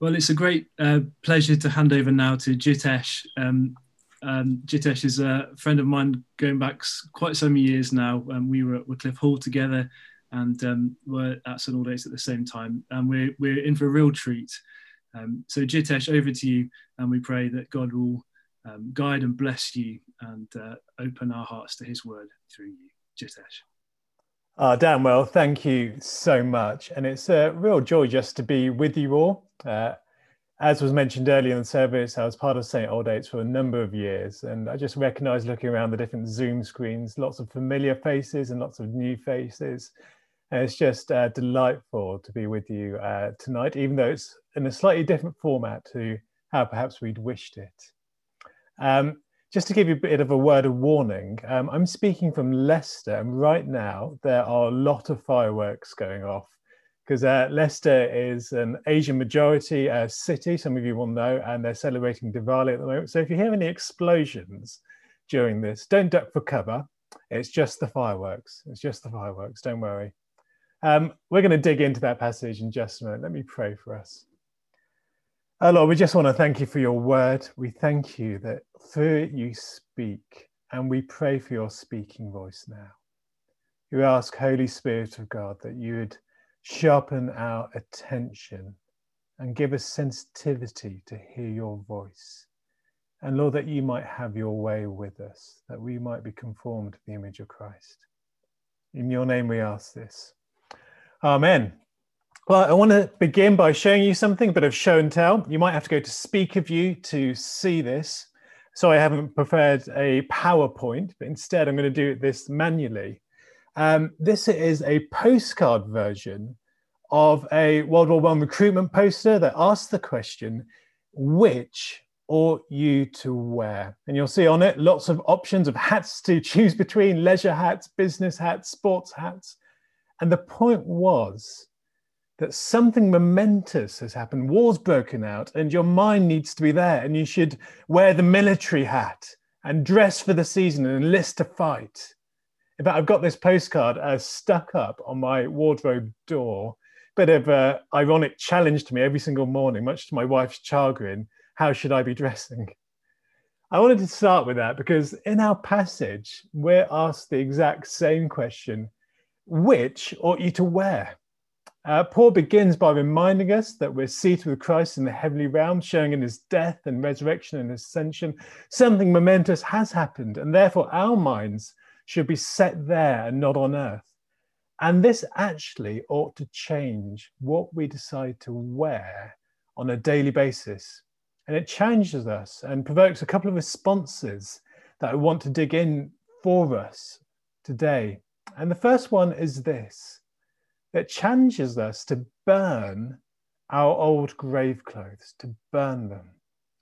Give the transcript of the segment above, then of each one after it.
Well, it's a great uh, pleasure to hand over now to Jitesh. Um, um, Jitesh is a friend of mine going back quite some years now. Um, we were at Wycliffe Hall together and um, were at St Aldate's at the same time. And we're, we're in for a real treat. Um, so, Jitesh, over to you. And we pray that God will um, guide and bless you and uh, open our hearts to his word through you. Jitesh. Uh, Dan, well, thank you so much. And it's a real joy just to be with you all. Uh, as was mentioned earlier in the service, I was part of St. Aldate's for a number of years. And I just recognize looking around the different Zoom screens, lots of familiar faces and lots of new faces. And it's just uh, delightful to be with you uh, tonight, even though it's in a slightly different format to how perhaps we'd wished it. Um, just to give you a bit of a word of warning, um, I'm speaking from Leicester, and right now there are a lot of fireworks going off because uh, Leicester is an Asian majority uh, city, some of you will know, and they're celebrating Diwali at the moment. So if you hear any explosions during this, don't duck for cover. It's just the fireworks. It's just the fireworks. Don't worry. Um, we're going to dig into that passage in just a minute. Let me pray for us. Oh Lord, we just want to thank you for your word. We thank you that through it you speak, and we pray for your speaking voice now. We ask, Holy Spirit of God, that you would sharpen our attention and give us sensitivity to hear your voice. And Lord, that you might have your way with us, that we might be conformed to the image of Christ. In your name we ask this. Amen. Well, I want to begin by showing you something, a bit of show and tell. You might have to go to SpeakerView to see this. So I haven't prepared a PowerPoint, but instead I'm going to do this manually. Um, this is a postcard version of a World War One recruitment poster that asks the question, which ought you to wear? And you'll see on it lots of options of hats to choose between, leisure hats, business hats, sports hats. And the point was that something momentous has happened, war's broken out, and your mind needs to be there, and you should wear the military hat and dress for the season and enlist to fight. In fact, I've got this postcard uh, stuck up on my wardrobe door. Bit of an ironic challenge to me every single morning, much to my wife's chagrin. How should I be dressing? I wanted to start with that because in our passage, we're asked the exact same question which ought you to wear? Uh, Paul begins by reminding us that we're seated with Christ in the heavenly realm, showing in his death and resurrection and ascension, something momentous has happened, and therefore our minds should be set there and not on earth. And this actually ought to change what we decide to wear on a daily basis. And it changes us and provokes a couple of responses that I want to dig in for us today. And the first one is this that challenges us to burn our old grave clothes, to burn them.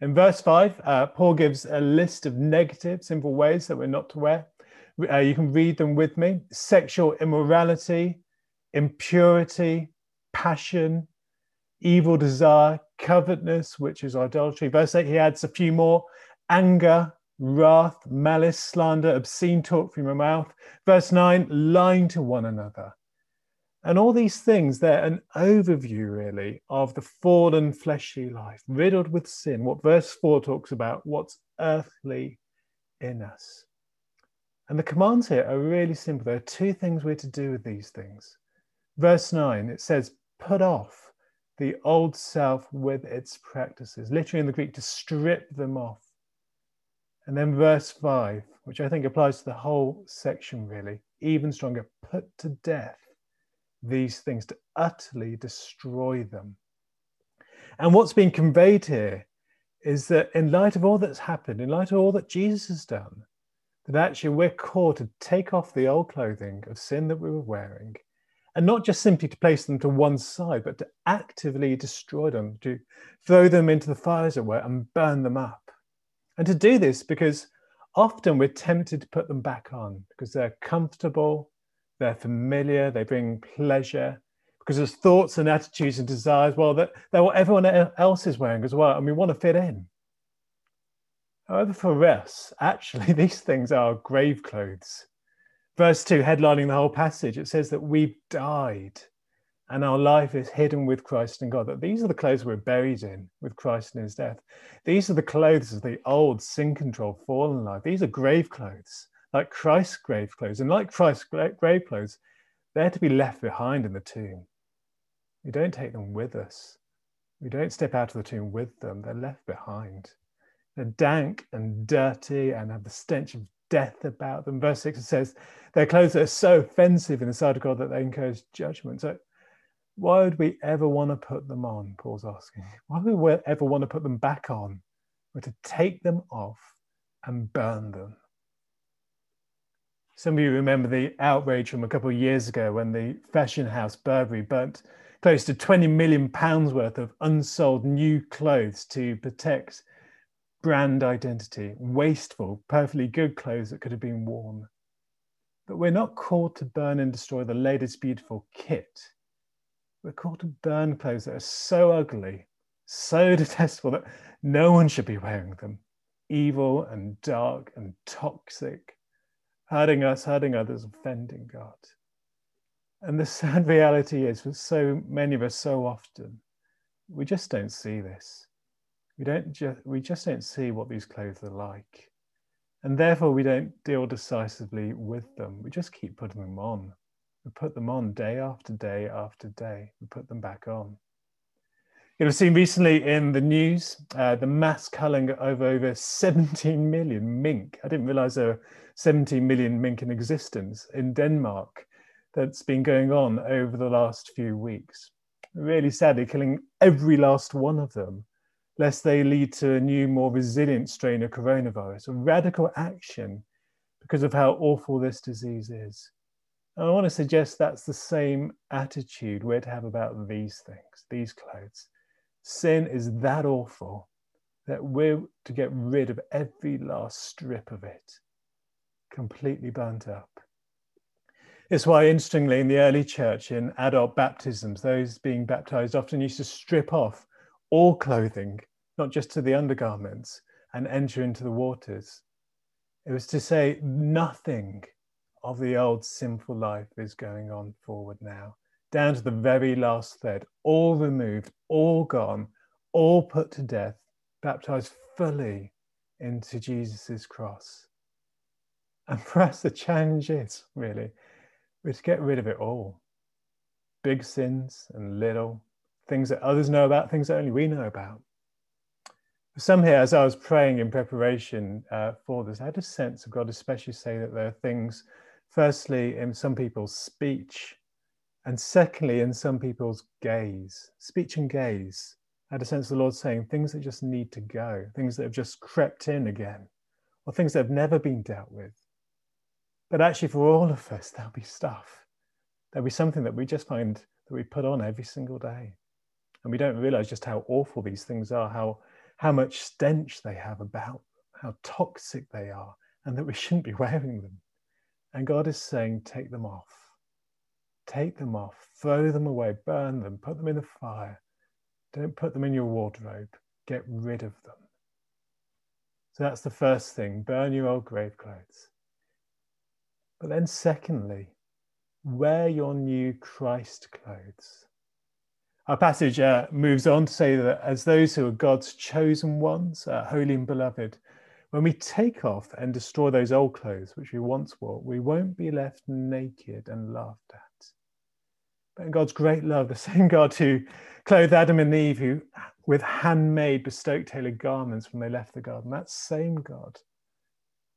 In verse 5, uh, Paul gives a list of negative, simple ways that we're not to wear. Uh, you can read them with me sexual immorality, impurity, passion, evil desire, covetousness, which is idolatry. Verse 8, he adds a few more anger, wrath, malice, slander, obscene talk from your mouth. Verse 9, lying to one another and all these things, they're an overview, really, of the fallen fleshly life, riddled with sin. What verse 4 talks about, what's earthly in us. And the commands here are really simple. There are two things we're to do with these things. Verse 9, it says, put off the old self with its practices. Literally in the Greek, to strip them off. And then verse 5, which I think applies to the whole section really, even stronger, put to death these things, to utterly destroy them. And what's being conveyed here is that in light of all that's happened, in light of all that Jesus has done, that actually we're called to take off the old clothing of sin that we were wearing and not just simply to place them to one side, but to actively destroy them, to throw them into the fire, as it were, and burn them up. And to do this because often we're tempted to put them back on because they're comfortable, they're familiar, they bring pleasure, because there's thoughts and attitudes and desires, well, that they're what everyone else is wearing as well, and we want to fit in. However, for us, actually, these things are grave clothes. Verse 2, headlining the whole passage, it says that we've died and our life is hidden with Christ in God. That these are the clothes we're buried in with Christ in his death. These are the clothes of the old sin control fallen life. These are grave clothes, like Christ's grave clothes. And like Christ's grave clothes, they're to be left behind in the tomb. We don't take them with us. We don't step out of the tomb with them. They're left behind. They're dank and dirty and have the stench of death about them. Verse 6 says, Their clothes are so offensive in the sight of God that they encourage judgment. So why would we ever want to put them on? Paul's asking. Why would we ever want to put them back on? We're to take them off and burn them? Some of you remember the outrage from a couple of years ago when the fashion house Burberry burnt close to 20 million pounds worth of unsold new clothes to protect brand identity, wasteful, perfectly good clothes that could have been worn. But we're not called to burn and destroy the latest beautiful kit we're called to burn clothes that are so ugly, so detestable that no one should be wearing them. Evil and dark and toxic, hurting us, hurting others, offending God. And the sad reality is, for so many of us, so often, we just don't see this. We don't just we just don't see what these clothes are like. And therefore we don't deal decisively with them. We just keep putting them on. We put them on day after day after day. We put them back on. You'll have seen recently in the news uh, the mass culling of over 17 million mink. I didn't realize there were 17 million mink in existence in Denmark that's been going on over the last few weeks. Really sadly, killing every last one of them, lest they lead to a new, more resilient strain of coronavirus. A radical action because of how awful this disease is. I want to suggest that's the same attitude we're to have about these things, these clothes. Sin is that awful that we're to get rid of every last strip of it, completely burnt up. It's why, interestingly, in the early church, in adult baptisms, those being baptized often used to strip off all clothing, not just to the undergarments, and enter into the waters. It was to say nothing of the old sinful life is going on forward now, down to the very last thread, all removed, all gone, all put to death, baptized fully into Jesus' cross. And for us, the challenge is really, we to get rid of it all. Big sins and little, things that others know about, things that only we know about. For some here, as I was praying in preparation uh, for this, I had a sense of God especially say that there are things Firstly, in some people's speech, and secondly, in some people's gaze, speech and gaze. I had a sense of the Lord saying things that just need to go, things that have just crept in again, or things that have never been dealt with. But actually, for all of us, there'll be stuff. There'll be something that we just find that we put on every single day. And we don't realize just how awful these things are, how, how much stench they have about, how toxic they are, and that we shouldn't be wearing them. And God is saying, take them off. Take them off, throw them away, burn them, put them in the fire. Don't put them in your wardrobe. Get rid of them. So that's the first thing burn your old grave clothes. But then, secondly, wear your new Christ clothes. Our passage uh, moves on to say that as those who are God's chosen ones, uh, holy and beloved, when we take off and destroy those old clothes which we once wore, we won't be left naked and laughed at. But in God's great love, the same God who clothed Adam and Eve who, with handmade, bespoke tailored garments when they left the garden, that same God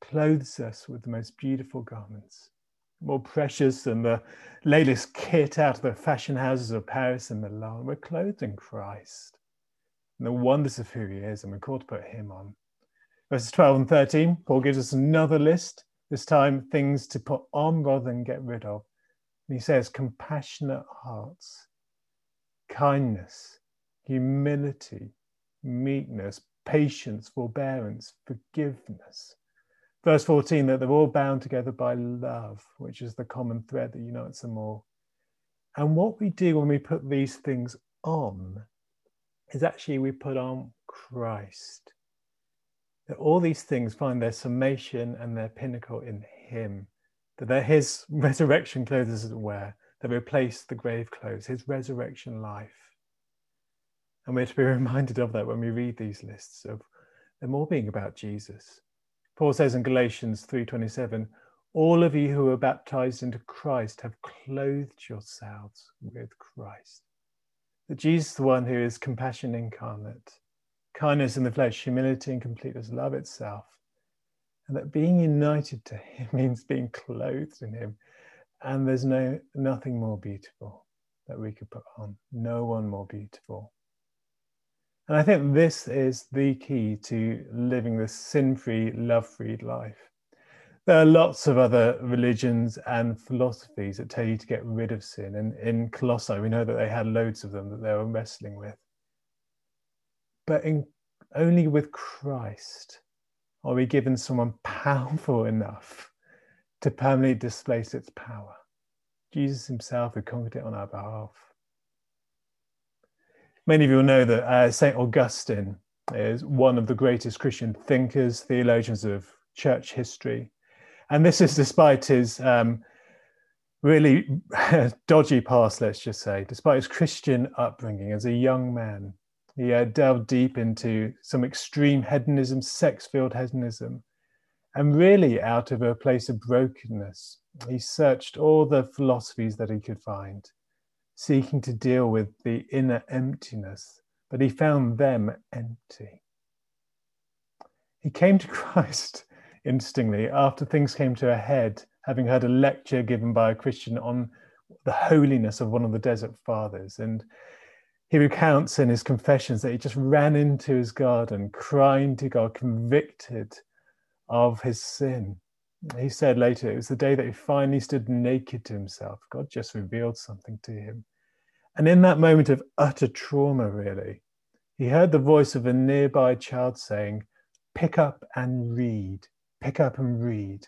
clothes us with the most beautiful garments, more precious than the latest kit out of the fashion houses of Paris and Milan. We're clothed in Christ and the wonders of who he is, and we're called to put him on. Verses 12 and 13, Paul gives us another list, this time things to put on rather than get rid of. And he says, compassionate hearts, kindness, humility, meekness, patience, forbearance, forgiveness. Verse 14, that they're all bound together by love, which is the common thread that unites them all. And what we do when we put these things on is actually we put on Christ that all these things find their summation and their pinnacle in Him, that they're His resurrection clothes, as it were, that replace the grave clothes, his resurrection life. And we're to be reminded of that when we read these lists of them all being about Jesus. Paul says in Galatians 3:27, all of you who are baptized into Christ have clothed yourselves with Christ. That Jesus the one who is compassion incarnate, kindness in the flesh, humility and completeness, love itself. And that being united to him means being clothed in him. And there's no nothing more beautiful that we could put on. No one more beautiful. And I think this is the key to living this sin free, love free life. There are lots of other religions and philosophies that tell you to get rid of sin. And in Colossae, we know that they had loads of them that they were wrestling with. But in, only with Christ are we given someone powerful enough to permanently displace its power. Jesus himself who conquered it on our behalf. Many of you will know that uh, St. Augustine is one of the greatest Christian thinkers, theologians of church history. And this is despite his um, really dodgy past, let's just say, despite his Christian upbringing as a young man. He uh, delved deep into some extreme hedonism, sex filled hedonism, and really out of a place of brokenness. He searched all the philosophies that he could find seeking to deal with the inner emptiness, but he found them empty. He came to Christ, interestingly, after things came to a head, having heard a lecture given by a Christian on the holiness of one of the desert fathers. And he recounts in his confessions that he just ran into his garden, crying to God, convicted of his sin. He said later, it was the day that he finally stood naked to himself. God just revealed something to him. And in that moment of utter trauma, really, he heard the voice of a nearby child saying, Pick up and read, pick up and read,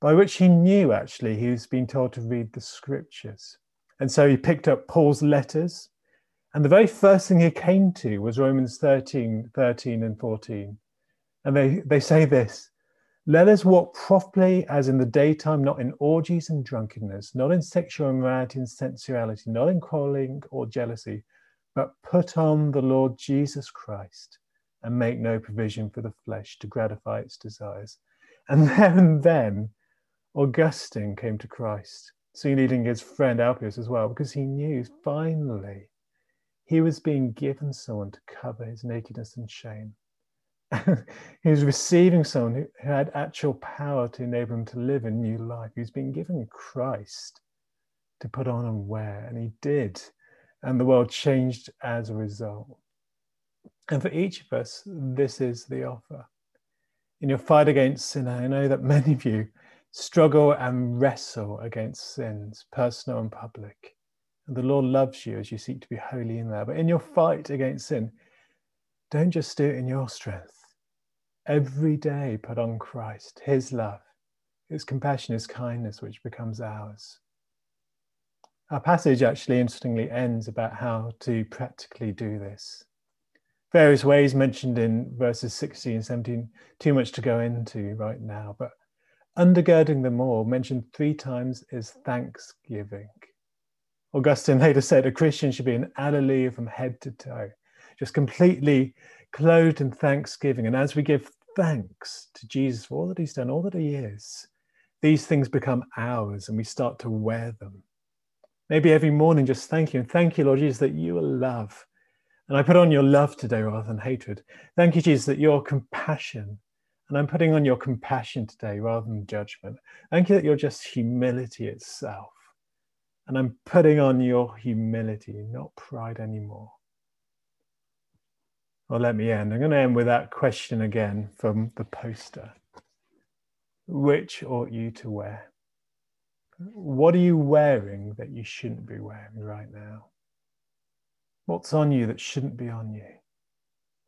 by which he knew actually he was being told to read the scriptures. And so he picked up Paul's letters. And the very first thing he came to was Romans 13, 13 and 14. And they, they say this let us walk properly as in the daytime, not in orgies and drunkenness, not in sexual immorality and sensuality, not in quarreling or jealousy, but put on the Lord Jesus Christ and make no provision for the flesh to gratify its desires. And there and then, Augustine came to Christ, soon leading his friend Alypius as well, because he knew finally he was being given someone to cover his nakedness and shame. he was receiving someone who, had actual power to enable him to live a new life. He's been given Christ to put on and wear, and he did. And the world changed as a result. And for each of us, this is the offer. In your fight against sin, I know that many of you struggle and wrestle against sins, personal and public. The Lord loves you as you seek to be holy in there. But in your fight against sin, don't just do it in your strength every day put on Christ, his love, his compassion, his kindness, which becomes ours. Our passage actually interestingly ends about how to practically do this. Various ways mentioned in verses 16 and 17, too much to go into right now, but undergirding them all, mentioned three times, is thanksgiving. Augustine later said a Christian should be an alleluia from head to toe, just completely clothed in thanksgiving. And as we give thanks to Jesus for all that he's done, all that he is, these things become ours and we start to wear them. Maybe every morning, just thank you. And thank you, Lord Jesus, that you are love. And I put on your love today rather than hatred. Thank you, Jesus, that you're compassion. And I'm putting on your compassion today rather than judgment. Thank you that you're just humility itself. And I'm putting on your humility, not pride anymore. Well, let me end. I'm going to end with that question again from the poster. Which ought you to wear? What are you wearing that you shouldn't be wearing right now? What's on you that shouldn't be on you?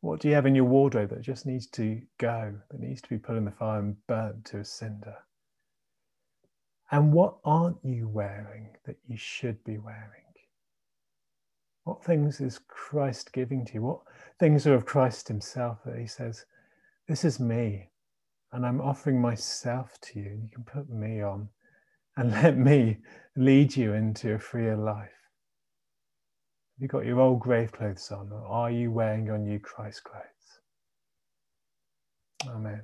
What do you have in your wardrobe that just needs to go, that needs to be put in the fire and burnt to a cinder? And what aren't you wearing that you should be wearing? What things is Christ giving to you? What things are of Christ Himself that He says, This is me, and I'm offering myself to you. You can put me on and let me lead you into a freer life. Have you got your old grave clothes on, or are you wearing your new Christ clothes? Amen.